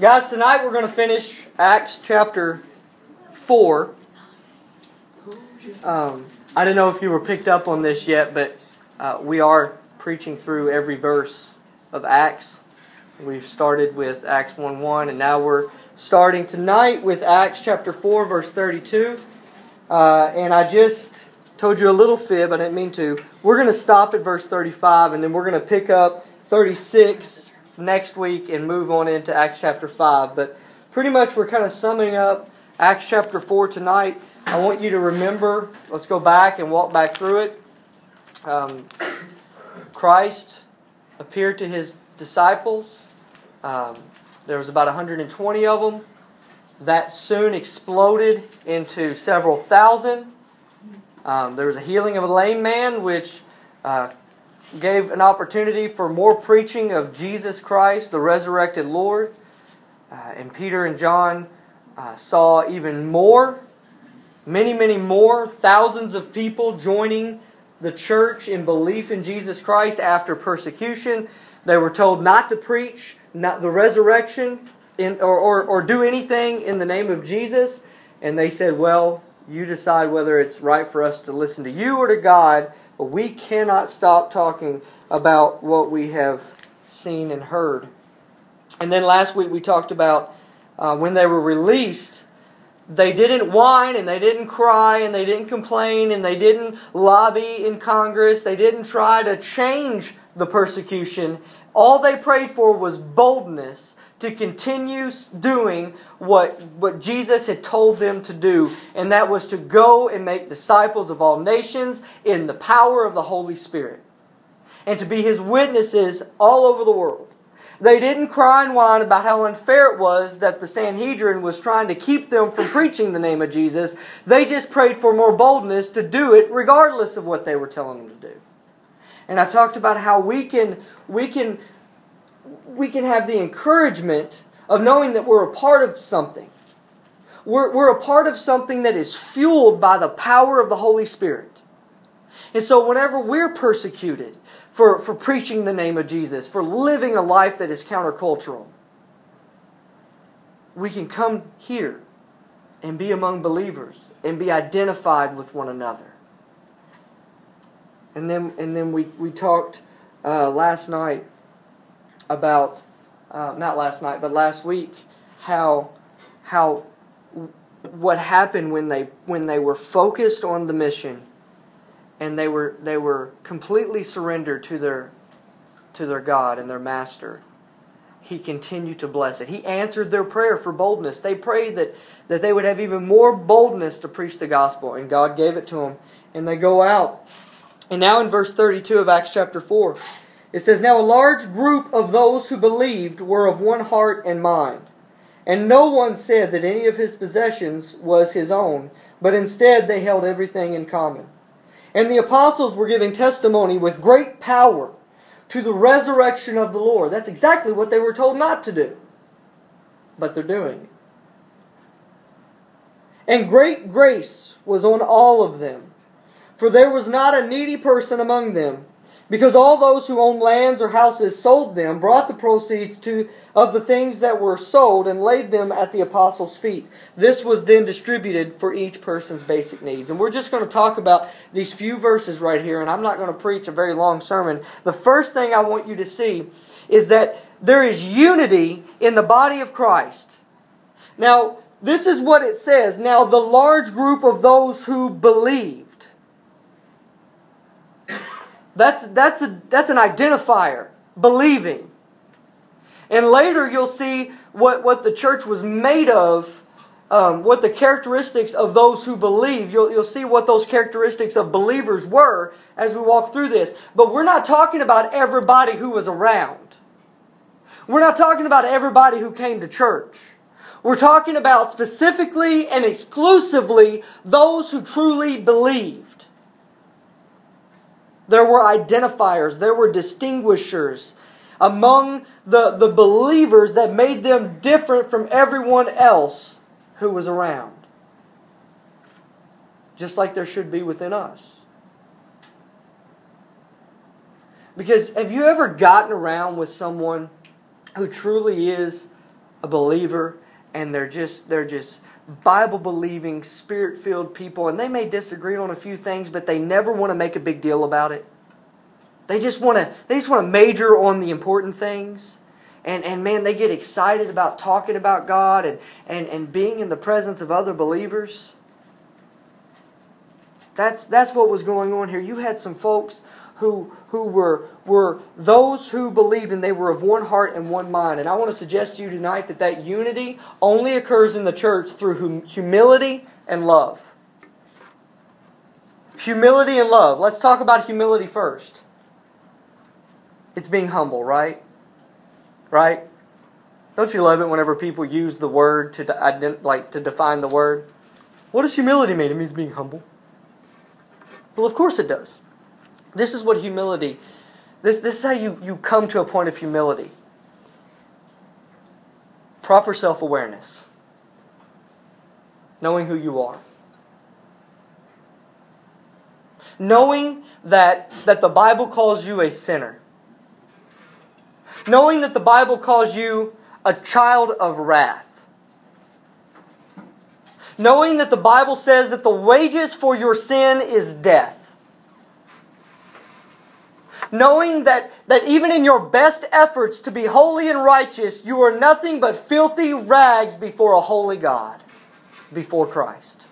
Guys, tonight we're going to finish Acts chapter 4. Um, I don't know if you were picked up on this yet, but uh, we are preaching through every verse of Acts. We've started with Acts 1 1, and now we're starting tonight with Acts chapter 4, verse 32. Uh, and I just told you a little fib, I didn't mean to. We're going to stop at verse 35, and then we're going to pick up 36 next week and move on into Acts chapter 5. But pretty much we're kind of summing up Acts chapter 4 tonight. I want you to remember, let's go back and walk back through it. Um, Christ appeared to his disciples. Um, there was about 120 of them. That soon exploded into several thousand. Um, there was a healing of a lame man, which uh, gave an opportunity for more preaching of Jesus Christ, the resurrected Lord. Uh, and Peter and John uh, saw even more, many, many more, thousands of people joining the church in belief in Jesus Christ after persecution. They were told not to preach not the resurrection in, or, or, or do anything in the name of Jesus. And they said, Well, you decide whether it's right for us to listen to you or to God, we cannot stop talking about what we have seen and heard. And then last week we talked about uh, when they were released, they didn't whine and they didn't cry and they didn't complain and they didn't lobby in Congress. They didn't try to change the persecution. All they prayed for was boldness to continue doing what, what Jesus had told them to do, and that was to go and make disciples of all nations in the power of the Holy Spirit, and to be his witnesses all over the world. They didn't cry and whine about how unfair it was that the Sanhedrin was trying to keep them from preaching the name of Jesus. They just prayed for more boldness to do it regardless of what they were telling them to do. And I talked about how we can we can we can have the encouragement of knowing that we're a part of something. We're, we're a part of something that is fueled by the power of the Holy Spirit. And so, whenever we're persecuted for, for preaching the name of Jesus, for living a life that is countercultural, we can come here and be among believers and be identified with one another. And then, and then we, we talked uh, last night about uh, not last night, but last week, how how what happened when they when they were focused on the mission and they were they were completely surrendered to their to their God and their master. He continued to bless it. He answered their prayer for boldness. They prayed that, that they would have even more boldness to preach the gospel, and God gave it to them. And they go out. And now in verse 32 of Acts chapter 4, it says, Now a large group of those who believed were of one heart and mind. And no one said that any of his possessions was his own, but instead they held everything in common. And the apostles were giving testimony with great power to the resurrection of the Lord. That's exactly what they were told not to do. But they're doing it. And great grace was on all of them. For there was not a needy person among them because all those who owned lands or houses sold them, brought the proceeds to, of the things that were sold, and laid them at the apostles' feet. This was then distributed for each person's basic needs. And we're just going to talk about these few verses right here, and I'm not going to preach a very long sermon. The first thing I want you to see is that there is unity in the body of Christ. Now, this is what it says. Now, the large group of those who believe. That's, that's, a, that's an identifier, believing. And later you'll see what, what the church was made of, um, what the characteristics of those who believe. You'll, you'll see what those characteristics of believers were as we walk through this. But we're not talking about everybody who was around. We're not talking about everybody who came to church. We're talking about specifically and exclusively those who truly believed. There were identifiers, there were distinguishers among the, the believers that made them different from everyone else who was around. Just like there should be within us. Because have you ever gotten around with someone who truly is a believer and they're just they're just Bible believing, spirit filled people, and they may disagree on a few things, but they never want to make a big deal about it. They just want to they just want to major on the important things. And, and man, they get excited about talking about God and, and, and being in the presence of other believers. That's, that's what was going on here. You had some folks who, who were, were those who believed and they were of one heart and one mind. And I want to suggest to you tonight that that unity only occurs in the church through hum- humility and love. Humility and love. Let's talk about humility first. It's being humble, right? Right? Don't you love it whenever people use the word to like to define the word? What does humility mean? It means being humble. Well, of course it does. This is what humility, this, this is how you, you come to a point of humility. Proper self awareness, knowing who you are. Knowing that, that the Bible calls you a sinner. Knowing that the Bible calls you a child of wrath. Knowing that the Bible says that the wages for your sin is death knowing that, that even in your best efforts to be holy and righteous, you are nothing but filthy rags before a holy God, before Christ.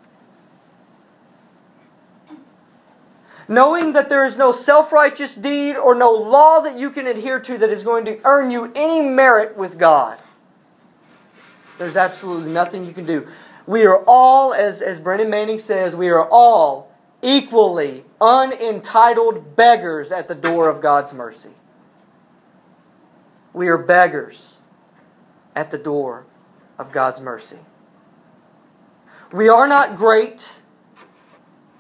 Knowing that there is no self righteous deed or no law that you can adhere to that is going to earn you any merit with God. There's absolutely nothing you can do. We are all, as, as Brennan Manning says, we are all equally unentitled beggars at the door of God's mercy. We are beggars at the door of God's mercy. We are not great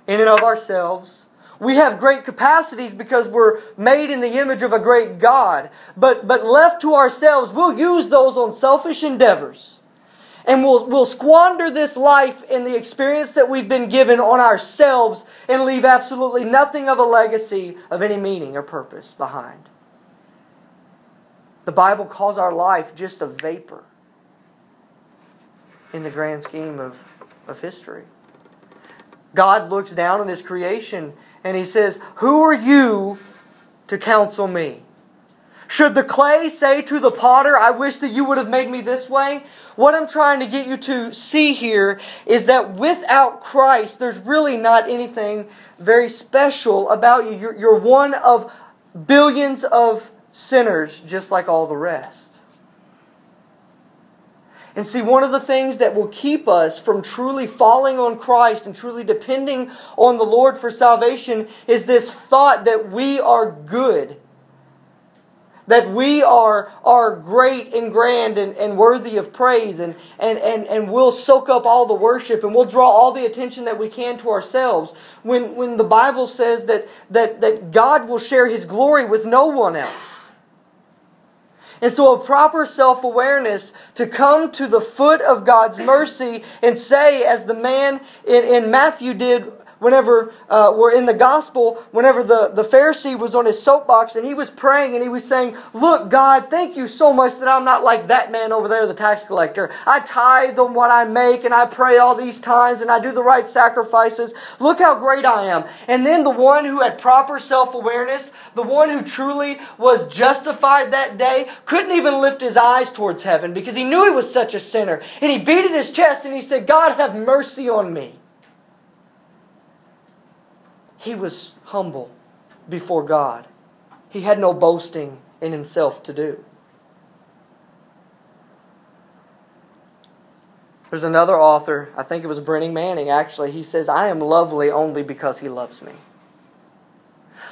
in and of ourselves. We have great capacities because we're made in the image of a great God. But, but left to ourselves, we'll use those on selfish endeavors and we'll, we'll squander this life and the experience that we've been given on ourselves and leave absolutely nothing of a legacy of any meaning or purpose behind. The Bible calls our life just a vapor in the grand scheme of, of history. God looks down on His creation and He says, Who are you to counsel me? Should the clay say to the potter, I wish that you would have made me this way? What I'm trying to get you to see here is that without Christ, there's really not anything very special about you. You're, you're one of billions of sinners, just like all the rest. And see, one of the things that will keep us from truly falling on Christ and truly depending on the Lord for salvation is this thought that we are good that we are, are great and grand and, and worthy of praise and, and, and, and we'll soak up all the worship and we'll draw all the attention that we can to ourselves when, when the Bible says that, that, that God will share His glory with no one else. And so, a proper self awareness to come to the foot of God's mercy and say, as the man in, in Matthew did whenever uh, we're in the gospel, whenever the, the Pharisee was on his soapbox and he was praying and he was saying, Look, God, thank you so much that I'm not like that man over there, the tax collector. I tithe on what I make and I pray all these times and I do the right sacrifices. Look how great I am. And then the one who had proper self awareness, the one who truly was justified that day, couldn't even lift his eyes towards heaven because he knew he was such a sinner. And he beat at his chest and he said, God, have mercy on me. He was humble before God. He had no boasting in himself to do. There's another author, I think it was Brennan Manning actually, he says, I am lovely only because he loves me.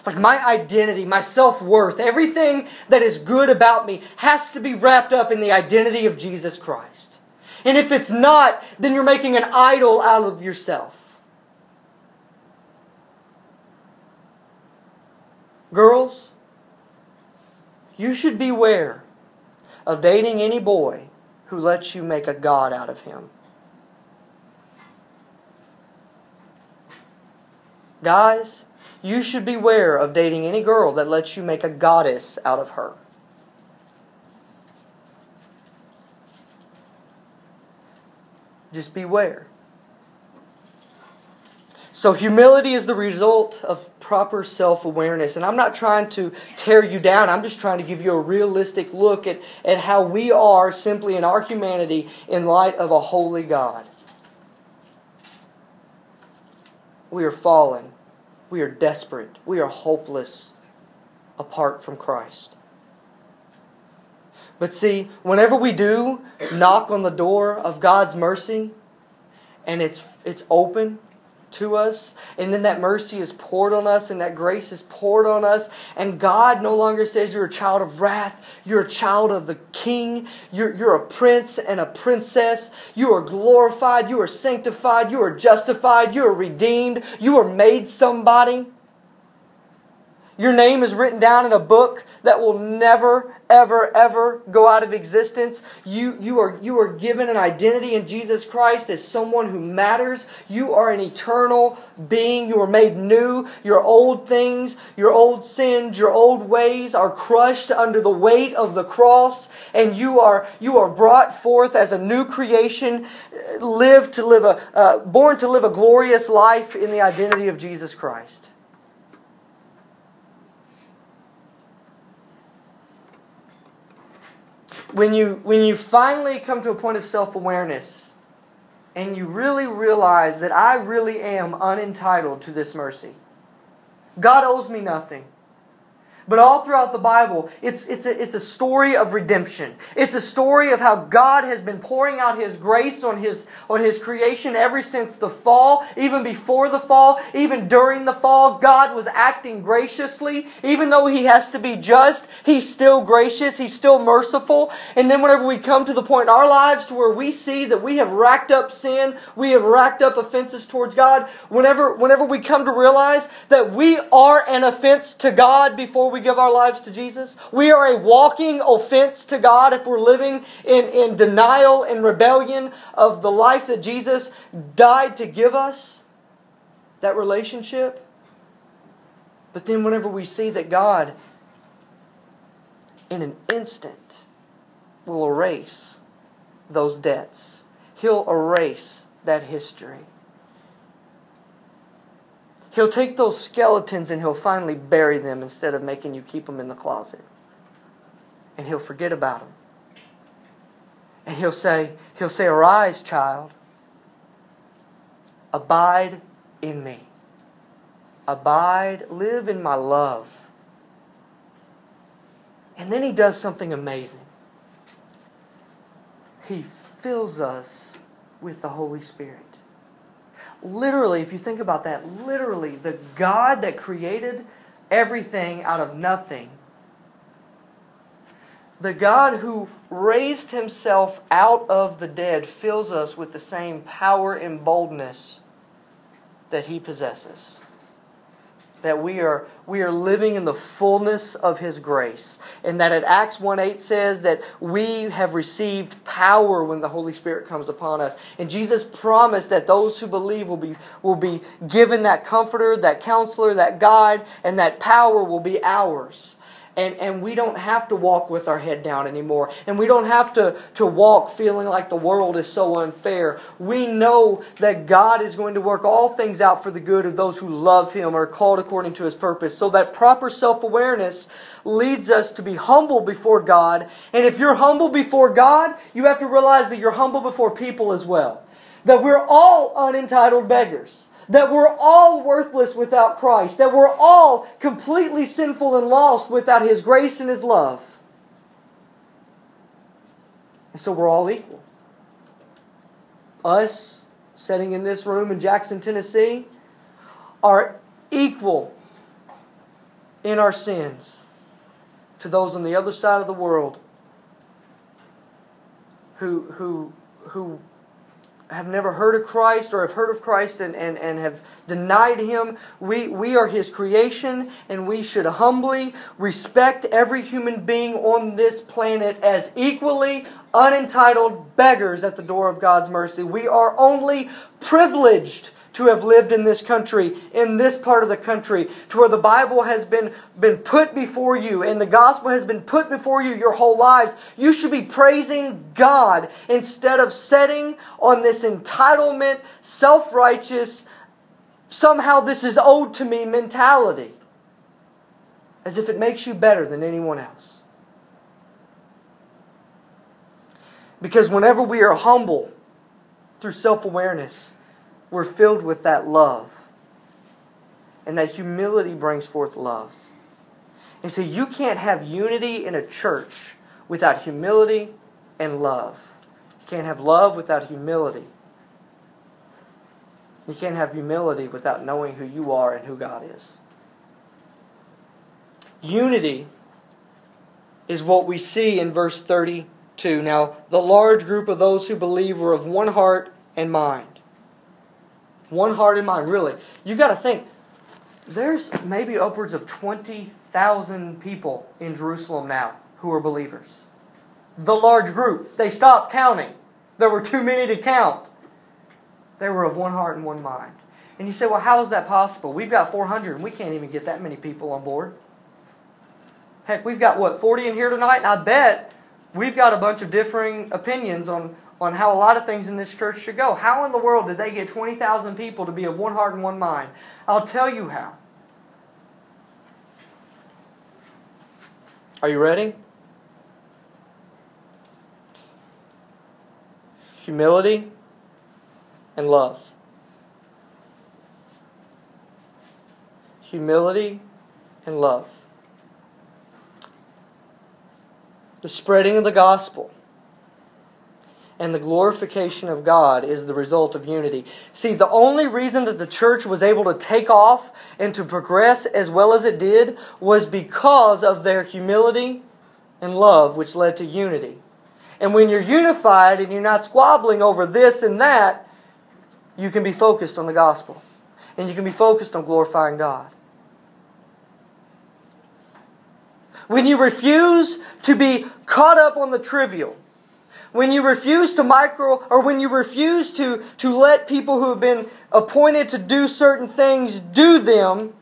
Like my identity, my self worth, everything that is good about me has to be wrapped up in the identity of Jesus Christ. And if it's not, then you're making an idol out of yourself. Girls, you should beware of dating any boy who lets you make a god out of him. Guys, you should beware of dating any girl that lets you make a goddess out of her. Just beware. So, humility is the result of proper self awareness. And I'm not trying to tear you down, I'm just trying to give you a realistic look at, at how we are simply in our humanity in light of a holy God. We are fallen, we are desperate, we are hopeless apart from Christ. But see, whenever we do knock on the door of God's mercy and it's, it's open, to us, and then that mercy is poured on us, and that grace is poured on us, and God no longer says you're a child of wrath, you're a child of the King, you're, you're a prince and a princess, you are glorified, you are sanctified, you are justified, you are redeemed, you are made somebody. Your name is written down in a book that will never, ever, ever go out of existence. You, you, are, you are given an identity in Jesus Christ as someone who matters. You are an eternal being. You are made new. Your old things, your old sins, your old ways are crushed under the weight of the cross, and you are, you are brought forth as a new creation, live to live a, uh, born to live a glorious life in the identity of Jesus Christ. When you when you finally come to a point of self-awareness and you really realize that I really am unentitled to this mercy. God owes me nothing. But all throughout the Bible, it's, it's, a, it's a story of redemption. It's a story of how God has been pouring out His grace on His, on His creation ever since the fall, even before the fall, even during the fall. God was acting graciously. Even though He has to be just, He's still gracious, He's still merciful. And then whenever we come to the point in our lives to where we see that we have racked up sin, we have racked up offenses towards God, whenever, whenever we come to realize that we are an offense to God before we give our lives to Jesus. We are a walking offense to God if we're living in, in denial and rebellion of the life that Jesus died to give us, that relationship. But then, whenever we see that God, in an instant, will erase those debts, He'll erase that history. He'll take those skeletons and he'll finally bury them instead of making you keep them in the closet. And he'll forget about them. And he'll say, he'll say, "Arise, child. Abide in me. Abide, live in my love." And then he does something amazing. He fills us with the Holy Spirit. Literally, if you think about that, literally, the God that created everything out of nothing, the God who raised himself out of the dead, fills us with the same power and boldness that he possesses that we are, we are living in the fullness of His grace. And that at Acts 1 8 says that we have received power when the Holy Spirit comes upon us. And Jesus promised that those who believe will be, will be given that comforter, that counselor, that guide, and that power will be ours and, and we don't have to walk with our head down anymore. And we don't have to, to walk feeling like the world is so unfair. We know that God is going to work all things out for the good of those who love Him or are called according to His purpose. So that proper self awareness leads us to be humble before God. And if you're humble before God, you have to realize that you're humble before people as well. That we're all unentitled beggars that we're all worthless without Christ, that we're all completely sinful and lost without His grace and His love. And so we're all equal. Us, sitting in this room in Jackson, Tennessee, are equal in our sins to those on the other side of the world who, who, who have never heard of Christ or have heard of Christ and, and, and have denied Him. We, we are His creation and we should humbly respect every human being on this planet as equally unentitled beggars at the door of God's mercy. We are only privileged to have lived in this country, in this part of the country, to where the Bible has been, been put before you and the gospel has been put before you your whole lives, you should be praising God instead of setting on this entitlement, self righteous, somehow this is owed to me mentality. As if it makes you better than anyone else. Because whenever we are humble through self awareness, we're filled with that love. And that humility brings forth love. And so you can't have unity in a church without humility and love. You can't have love without humility. You can't have humility without knowing who you are and who God is. Unity is what we see in verse 32. Now, the large group of those who believe were of one heart and mind. One heart and mind, really. You've got to think, there's maybe upwards of 20,000 people in Jerusalem now who are believers. The large group. They stopped counting. There were too many to count. They were of one heart and one mind. And you say, well, how is that possible? We've got 400 and we can't even get that many people on board. Heck, we've got what, 40 in here tonight? And I bet we've got a bunch of differing opinions on, on how a lot of things in this church should go. How in the world did they get 20,000 people to be of one heart and one mind? I'll tell you how. Are you ready? Humility and love. Humility and love. the spreading of the gospel and the glorification of God is the result of unity. See, the only reason that the church was able to take off and to progress as well as it did was because of their humility and love, which led to unity. And when you're unified and you're not squabbling over this and that, you can be focused on the gospel. And you can be focused on glorifying God. when you refuse to be caught up on the trivial, when you refuse to micro or when you refuse to, to let people who have been appointed to do certain things do them,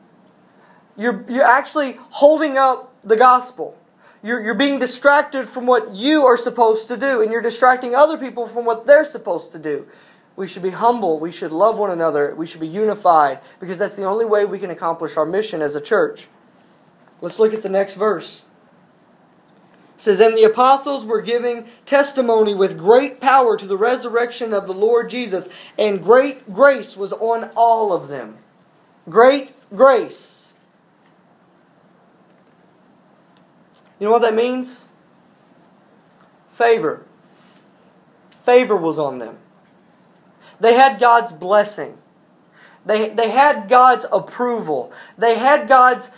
you're, you're actually holding up the gospel. You're, you're being distracted from what you are supposed to do, and you're distracting other people from what they're supposed to do. We should be humble. We should love one another. We should be unified because that's the only way we can accomplish our mission as a church. Let's look at the next verse. Says, And the apostles were giving testimony with great power to the resurrection of the Lord Jesus, and great grace was on all of them. Great grace. You know what that means? Favor. Favor was on them. They had God's blessing. They, they had God's approval. They had God's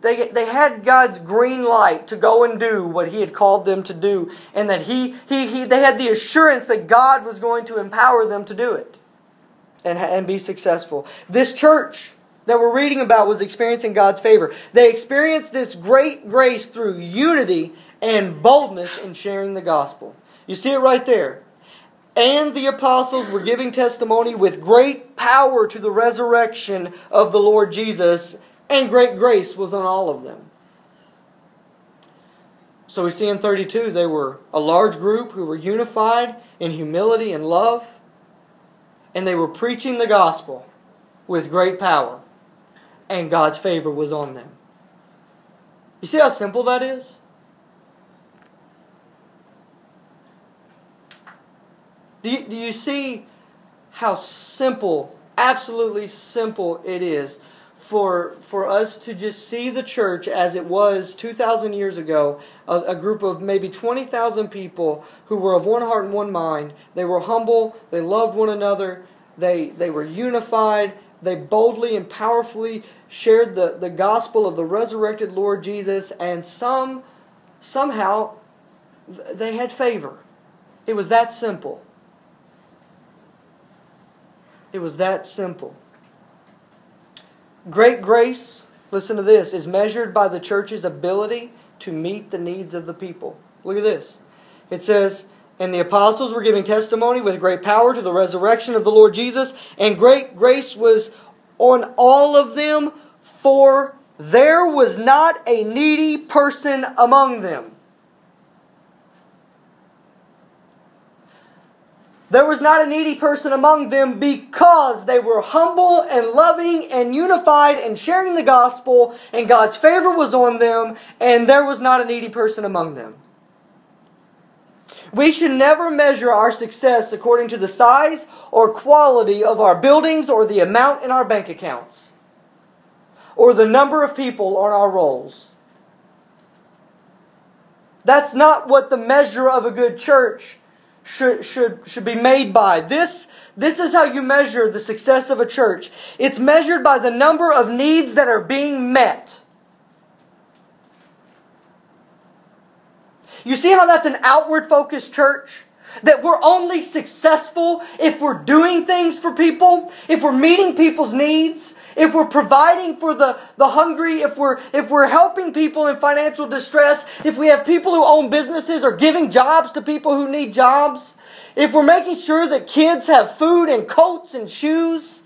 they, they had God's green light to go and do what He had called them to do, and that he, he, he, they had the assurance that God was going to empower them to do it and, and be successful. This church that we're reading about was experiencing God's favor. They experienced this great grace through unity and boldness in sharing the gospel. You see it right there. And the apostles were giving testimony with great power to the resurrection of the Lord Jesus and great grace was on all of them. So we see in 32 they were a large group who were unified in humility and love, and they were preaching the gospel with great power, and God's favor was on them. You see how simple that is? Do you, do you see how simple, absolutely simple it is for for us to just see the church as it was 2000 years ago a, a group of maybe 20,000 people who were of one heart and one mind. They were humble they loved one another they they were unified they boldly and powerfully shared the, the gospel of the resurrected Lord Jesus and some somehow they had favor. It was that simple. It was that simple Great grace, listen to this, is measured by the church's ability to meet the needs of the people. Look at this. It says, And the apostles were giving testimony with great power to the resurrection of the Lord Jesus, and great grace was on all of them, for there was not a needy person among them. There was not a needy person among them because they were humble and loving and unified and sharing the gospel, and God's favor was on them, and there was not a needy person among them. We should never measure our success according to the size or quality of our buildings or the amount in our bank accounts or the number of people on our rolls. That's not what the measure of a good church should, should, should be made by. This, this is how you measure the success of a church. It's measured by the number of needs that are being met. You see how that's an outward focused church? That we're only successful if we're doing things for people, if we're meeting people's needs, if we're providing for the, the hungry, if we're, if we're helping people in financial distress, if we have people who own businesses or giving jobs to people who need jobs, if we're making sure that kids have food and coats and shoes,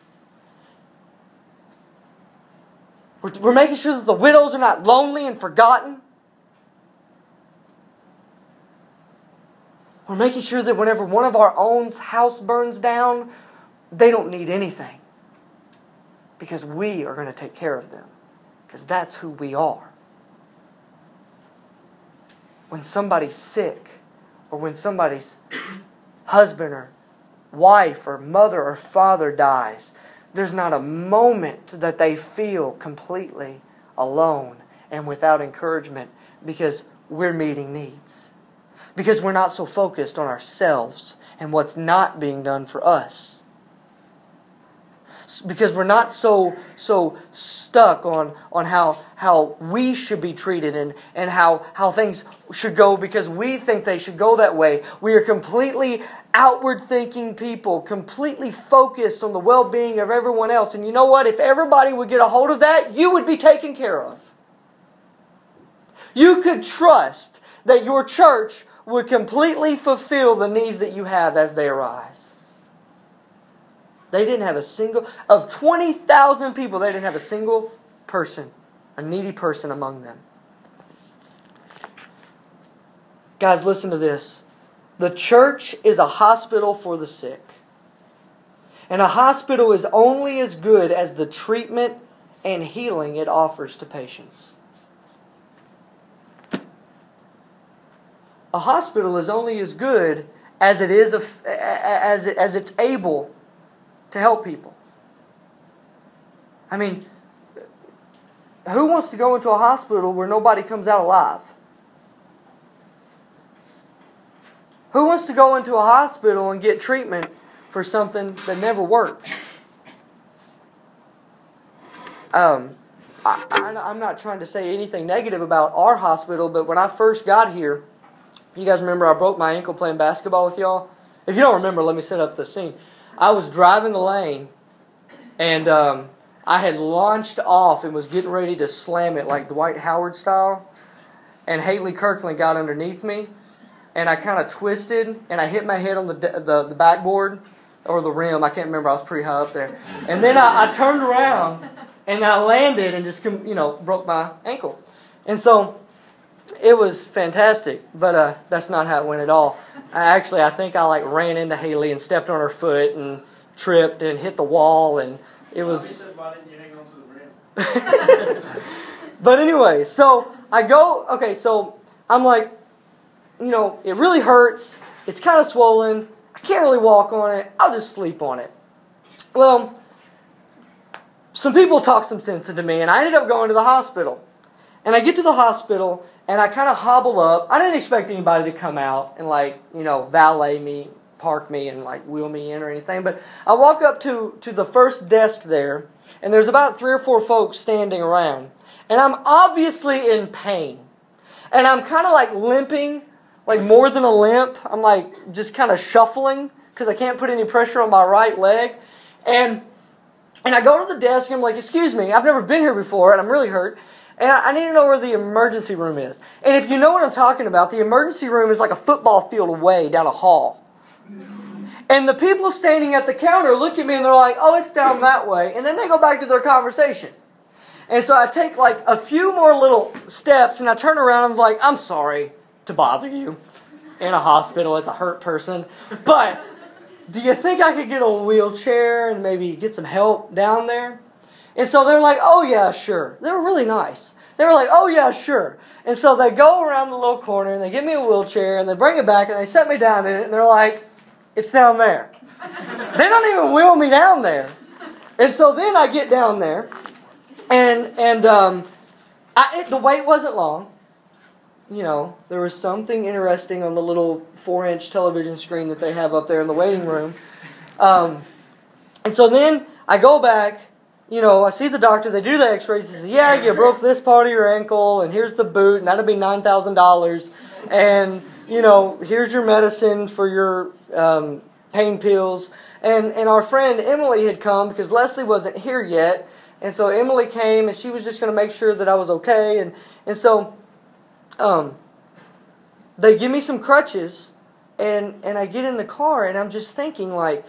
we're, we're making sure that the widows are not lonely and forgotten. We're making sure that whenever one of our own house burns down, they don't need anything because we are going to take care of them because that's who we are. When somebody's sick or when somebody's husband or wife or mother or father dies, there's not a moment that they feel completely alone and without encouragement because we're meeting needs. Because we're not so focused on ourselves and what's not being done for us because we're not so so stuck on on how how we should be treated and and how how things should go because we think they should go that way. We are completely outward thinking people, completely focused on the well-being of everyone else. And you know what? If everybody would get a hold of that, you would be taken care of. You could trust that your church would completely fulfill the needs that you have as they arise. They didn't have a single, of 20,000 people, they didn't have a single person, a needy person among them. Guys, listen to this. The church is a hospital for the sick. And a hospital is only as good as the treatment and healing it offers to patients. A hospital is only as good as it is as, it, as it's able to help people. I mean, who wants to go into a hospital where nobody comes out alive? Who wants to go into a hospital and get treatment for something that never works? Um, I, am not trying to say anything negative about our hospital, but when I first got here, you guys remember I broke my ankle playing basketball with y'all? If you don't remember, let me set up the scene. I was driving the lane, and um, I had launched off and was getting ready to slam it like Dwight Howard style. And Haley Kirkland got underneath me, and I kind of twisted, and I hit my head on the, the, the backboard or the rim. I can't remember. I was pretty high up there. And then I, I turned around, and I landed and just you know broke my ankle. And so it was fantastic, but uh, that's not how it went at all. I, actually, I think I like ran into Haley and stepped on her foot and tripped and hit the wall, and it was. but anyway, so I go. Okay, so I'm like, you know, it really hurts. It's kind of swollen. I can't really walk on it. I'll just sleep on it. Well, some people talked some sense into me, and I ended up going to the hospital. And I get to the hospital, and I kind of hobble up. I didn't expect anybody to come out and like you know valet me, park me, and like wheel me in or anything. But I walk up to to the first desk there, and there's about three or four folks standing around, and I'm obviously in pain, and I'm kind of like limping, like more than a limp. I'm like just kind of shuffling because I can't put any pressure on my right leg, and and I go to the desk and I'm like, excuse me, I've never been here before, and I'm really hurt. And I, I need to know where the emergency room is. And if you know what I'm talking about, the emergency room is like a football field away down a hall. And the people standing at the counter look at me and they're like, oh, it's down that way. And then they go back to their conversation. And so I take like a few more little steps and I turn around and I'm like, I'm sorry to bother you in a hospital as a hurt person. But do you think I could get a wheelchair and maybe get some help down there? And so they're like, oh, yeah, sure. They were really nice. They were like, oh, yeah, sure. And so they go around the little corner and they give me a wheelchair and they bring it back and they set me down in it and they're like, it's down there. they don't even wheel me down there. And so then I get down there and, and um, I, it, the wait wasn't long. You know, there was something interesting on the little four inch television screen that they have up there in the waiting room. Um, and so then I go back you know, I see the doctor, they do the x rays, he says, Yeah, you broke this part of your ankle, and here's the boot, and that'll be $9,000. And, you know, here's your medicine for your um, pain pills. And, and our friend Emily had come because Leslie wasn't here yet. And so Emily came, and she was just going to make sure that I was okay. And, and so um, they give me some crutches, and, and I get in the car, and I'm just thinking, like,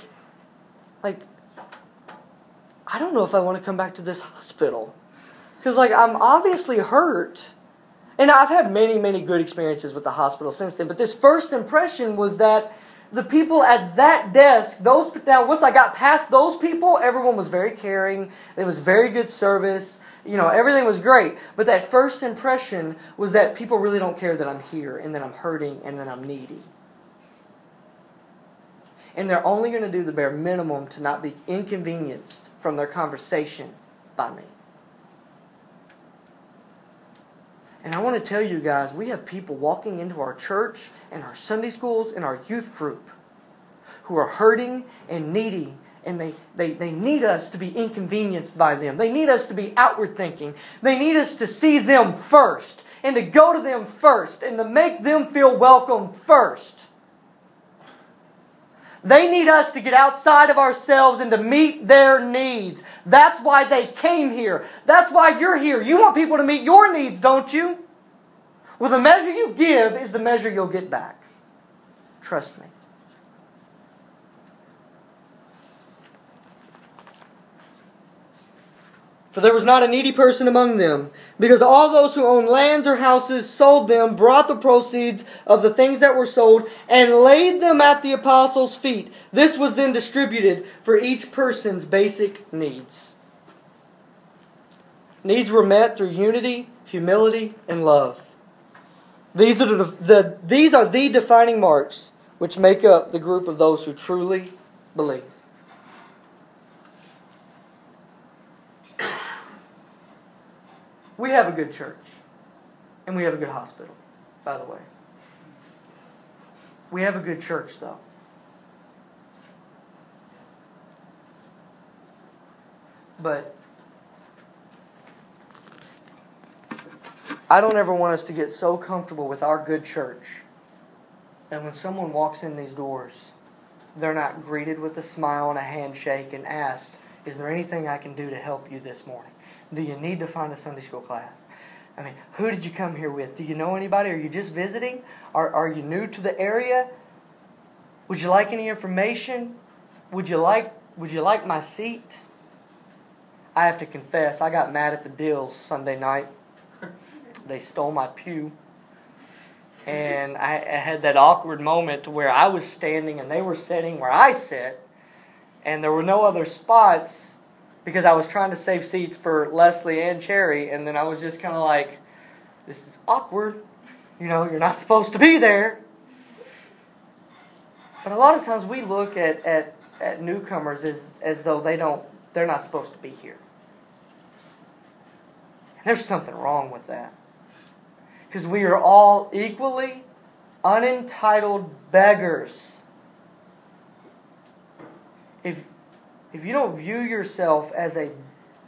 like, I don't know if I want to come back to this hospital. Because, like, I'm obviously hurt. And I've had many, many good experiences with the hospital since then. But this first impression was that the people at that desk, those now once I got past those people, everyone was very caring. It was very good service. You know, everything was great. But that first impression was that people really don't care that I'm here and that I'm hurting and that I'm needy and they're only going to do the bare minimum to not be inconvenienced from their conversation by me. And I want to tell you guys, we have people walking into our church and our Sunday schools and our youth group who are hurting and needy, and they, they, they need us to be inconvenienced by them. They need us to be outward thinking. They need us to see them first and to go to them first and to make them feel welcome first. They need us to get outside of ourselves and to meet their needs. That's why they came here. That's why you're here. You want people to meet your needs, don't you? Well, the measure you give is the measure you'll get back. Trust me. For there was not a needy person among them, because all those who owned lands or houses sold them, brought the proceeds of the things that were sold, and laid them at the apostles' feet. This was then distributed for each person's basic needs. Needs were met through unity, humility, and love. These are the, the, these are the defining marks which make up the group of those who truly believe. We have a good church. And we have a good hospital, by the way. We have a good church, though. But I don't ever want us to get so comfortable with our good church that when someone walks in these doors, they're not greeted with a smile and a handshake and asked, Is there anything I can do to help you this morning? Do you need to find a Sunday school class? I mean, who did you come here with? Do you know anybody? Are you just visiting? Are, are you new to the area? Would you like any information? Would you like would you like my seat? I have to confess, I got mad at the Dills Sunday night. they stole my pew. And I, I had that awkward moment to where I was standing and they were sitting where I sit, and there were no other spots because I was trying to save seats for Leslie and Cherry, and then I was just kind of like, this is awkward. You know, you're not supposed to be there. But a lot of times we look at, at, at newcomers as, as though they don't they're not supposed to be here. And there's something wrong with that. Because we are all equally unentitled beggars. If if you don't view yourself as a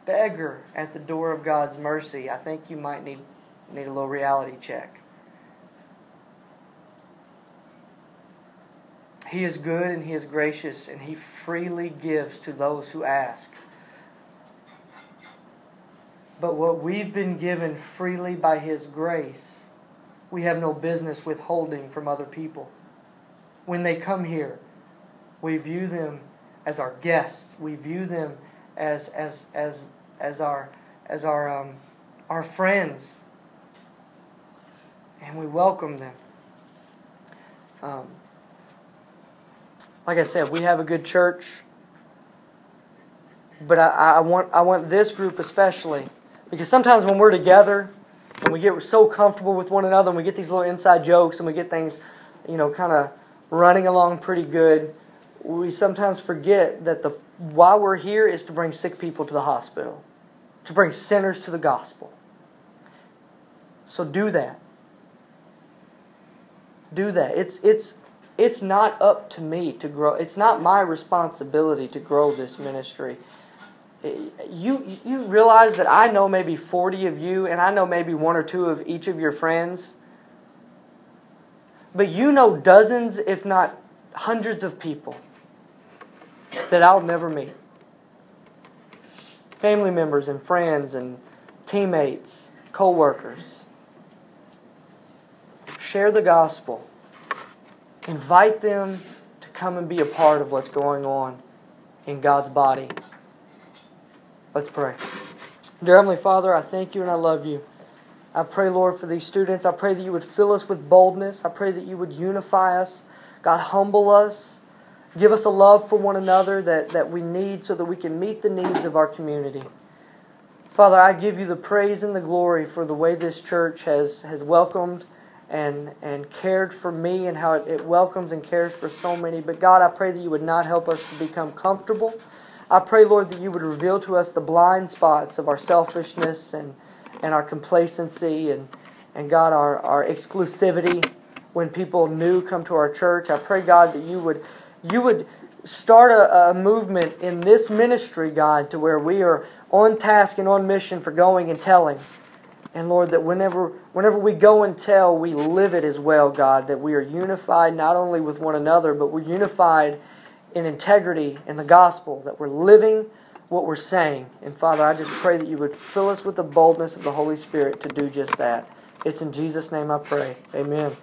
beggar at the door of God's mercy, I think you might need, need a little reality check. He is good and He is gracious, and He freely gives to those who ask. But what we've been given freely by His grace, we have no business withholding from other people. When they come here, we view them as our guests. We view them as as as as our as our um, our friends, and we welcome them. Um, like I said, we have a good church, but I, I want I want this group especially because sometimes when we're together and we get so comfortable with one another and we get these little inside jokes and we get things, you know, kind of running along pretty good we sometimes forget that the why we're here is to bring sick people to the hospital, to bring sinners to the gospel. So do that. Do that. It's it's it's not up to me to grow. It's not my responsibility to grow this ministry. Eh, you you realize that I know maybe 40 of you and I know maybe one or two of each of your friends. But you know dozens if not hundreds of people that I'll never meet. Family members and friends and teammates, co workers. Share the gospel. Invite them to come and be a part of what's going on in God's body. Let's pray. Dear Heavenly Father, I thank you and I love you. I pray, Lord, for these students. I pray that you would fill us with boldness. I pray that you would unify us. God, humble us. Give us a love for one another that, that we need so that we can meet the needs of our community. Father, I give you the praise and the glory for the way this church has, has welcomed and, and cared for me and how it, it welcomes and cares for so many. But God, I pray that you would not help us to become comfortable. I pray, Lord, that you would reveal to us the blind spots of our selfishness and, and our complacency and, and God, our, our exclusivity when people new come to our church. I pray, God, that you would you would start a, a, movement in this ministry, God, to where we are on task and on mission for going and telling. And Lord, that whenever whenever we go and tell, we live it as well, God, that we are unified not only with one another, but we're unified in integrity in the gospel, that we're living what we're saying. And Father, I just pray that you would fill us with the boldness of the Holy Spirit to do just that. It's in Jesus' name I pray. Amen.